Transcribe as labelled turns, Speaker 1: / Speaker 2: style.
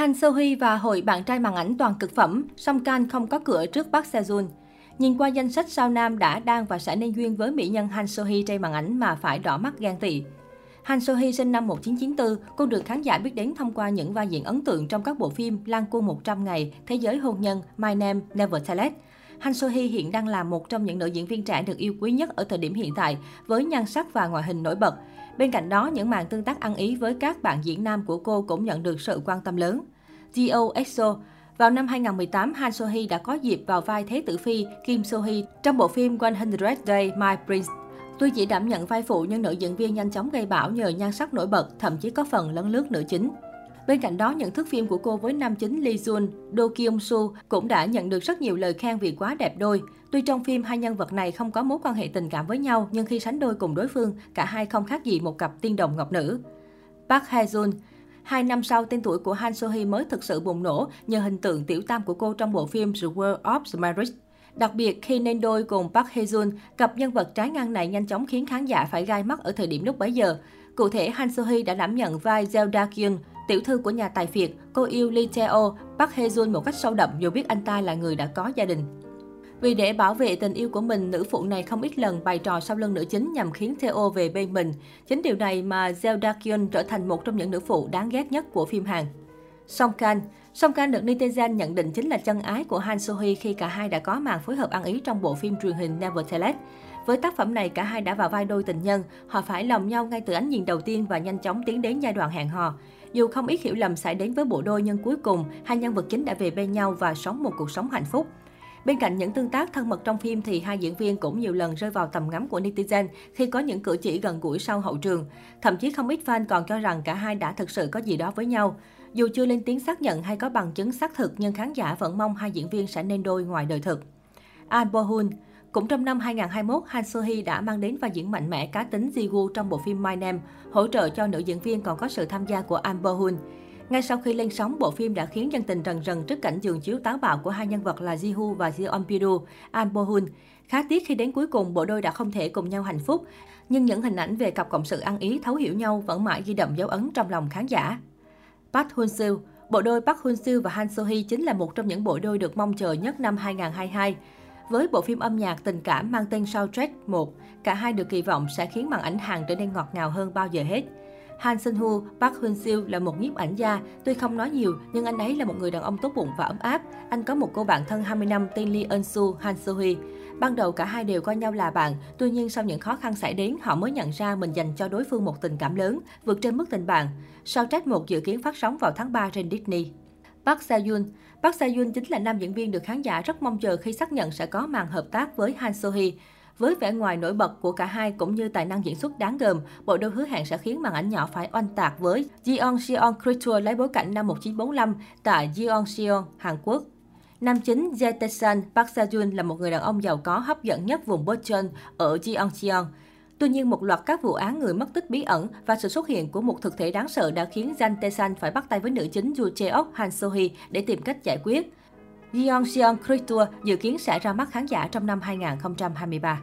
Speaker 1: Han Seo Hee và hội bạn trai màn ảnh toàn cực phẩm, song Can không có cửa trước Park Seo Joon. Nhìn qua danh sách sao nam đã, đang và sẽ nên duyên với mỹ nhân Han So-hee trên màn ảnh mà phải đỏ mắt ghen tị. Han So-hee sinh năm 1994, cô được khán giả biết đến thông qua những vai diễn ấn tượng trong các bộ phim Lan Cô 100 ngày, Thế giới hôn nhân, My Name, Never Tell It. Han So-hee hiện đang là một trong những nữ diễn viên trẻ được yêu quý nhất ở thời điểm hiện tại, với nhan sắc và ngoại hình nổi bật. Bên cạnh đó, những màn tương tác ăn ý với các bạn diễn nam của cô cũng nhận được sự quan tâm lớn. Gio EXO vào năm 2018, Han So-hee đã có dịp vào vai Thế tử Phi Kim So-hee trong bộ phim 100 Day My Prince. Tuy chỉ đảm nhận vai phụ nhưng nữ diễn viên nhanh chóng gây bão nhờ nhan sắc nổi bật, thậm chí có phần lấn lướt nữ chính. Bên cạnh đó, nhận thức phim của cô với nam chính Lee Jun, Do Kyung Soo cũng đã nhận được rất nhiều lời khen vì quá đẹp đôi. Tuy trong phim hai nhân vật này không có mối quan hệ tình cảm với nhau, nhưng khi sánh đôi cùng đối phương, cả hai không khác gì một cặp tiên đồng ngọc nữ. Park Hae Jun Hai năm sau, tên tuổi của Han So Hee mới thực sự bùng nổ nhờ hình tượng tiểu tam của cô trong bộ phim The World of the Marriage. Đặc biệt khi nên đôi cùng Park Hae Jun, cặp nhân vật trái ngang này nhanh chóng khiến khán giả phải gai mắt ở thời điểm lúc bấy giờ. Cụ thể, Han So Hee đã đảm nhận vai Zelda Da tiểu thư của nhà tài phiệt, cô yêu Lee Tae-oh, Park Hae Jun một cách sâu đậm dù biết anh ta là người đã có gia đình. Vì để bảo vệ tình yêu của mình, nữ phụ này không ít lần bày trò sau lưng nữ chính nhằm khiến Theo về bên mình. Chính điều này mà Zelda Kyun trở thành một trong những nữ phụ đáng ghét nhất của phim Hàn. Song Kang Song Kang được netizen nhận định chính là chân ái của Han So-hee khi cả hai đã có màn phối hợp ăn ý trong bộ phim truyền hình Never Tell It. Với tác phẩm này, cả hai đã vào vai đôi tình nhân. Họ phải lòng nhau ngay từ ánh nhìn đầu tiên và nhanh chóng tiến đến giai đoạn hẹn hò. Dù không ít hiểu lầm xảy đến với bộ đôi nhưng cuối cùng, hai nhân vật chính đã về bên nhau và sống một cuộc sống hạnh phúc. Bên cạnh những tương tác thân mật trong phim thì hai diễn viên cũng nhiều lần rơi vào tầm ngắm của netizen khi có những cử chỉ gần gũi sau hậu trường. Thậm chí không ít fan còn cho rằng cả hai đã thực sự có gì đó với nhau. Dù chưa lên tiếng xác nhận hay có bằng chứng xác thực nhưng khán giả vẫn mong hai diễn viên sẽ nên đôi ngoài đời thực. An Bo Hun cũng trong năm 2021, Han So Hee đã mang đến vai diễn mạnh mẽ cá tính Ji trong bộ phim My Name, hỗ trợ cho nữ diễn viên còn có sự tham gia của Amber Bo Hun. Ngay sau khi lên sóng, bộ phim đã khiến dân tình rần rần trước cảnh giường chiếu táo bạo của hai nhân vật là Ji-hoo và Jeon Piru, An Bo-hun. Khá tiếc khi đến cuối cùng, bộ đôi đã không thể cùng nhau hạnh phúc. Nhưng những hình ảnh về cặp cộng sự ăn ý thấu hiểu nhau vẫn mãi ghi đậm dấu ấn trong lòng khán giả. Park Hun Seo Bộ đôi Park Hun Seo và Han So-hee chính là một trong những bộ đôi được mong chờ nhất năm 2022. Với bộ phim âm nhạc tình cảm mang tên Soundtrack 1, cả hai được kỳ vọng sẽ khiến màn ảnh hàng trở nên ngọt ngào hơn bao giờ hết. Han Sun Hu, Park Hyun Seo là một nhiếp ảnh gia. Tuy không nói nhiều, nhưng anh ấy là một người đàn ông tốt bụng và ấm áp. Anh có một cô bạn thân 20 năm tên Lee Eun Su, Han So Hee. Ban đầu cả hai đều coi nhau là bạn, tuy nhiên sau những khó khăn xảy đến, họ mới nhận ra mình dành cho đối phương một tình cảm lớn, vượt trên mức tình bạn. Sau trách một dự kiến phát sóng vào tháng 3 trên Disney. Park Seo-yoon Park Seo-yoon chính là nam diễn viên được khán giả rất mong chờ khi xác nhận sẽ có màn hợp tác với Han So Hee. Với vẻ ngoài nổi bật của cả hai cũng như tài năng diễn xuất đáng gờm, bộ đôi hứa hẹn sẽ khiến màn ảnh nhỏ phải oanh tạc với Jeon Seon Creature lấy bối cảnh năm 1945 tại Jeonseon, Hàn Quốc. Nam chính Jae Tae-san Park Sa-joon là một người đàn ông giàu có hấp dẫn nhất vùng Bochon ở Jeonseon. Tuy nhiên, một loạt các vụ án người mất tích bí ẩn và sự xuất hiện của một thực thể đáng sợ đã khiến Jan Tae-san phải bắt tay với nữ chính Yoo Jae-ok Han So-hee để tìm cách giải quyết. Yeon Seon Tour dự kiến sẽ ra mắt khán giả trong năm 2023.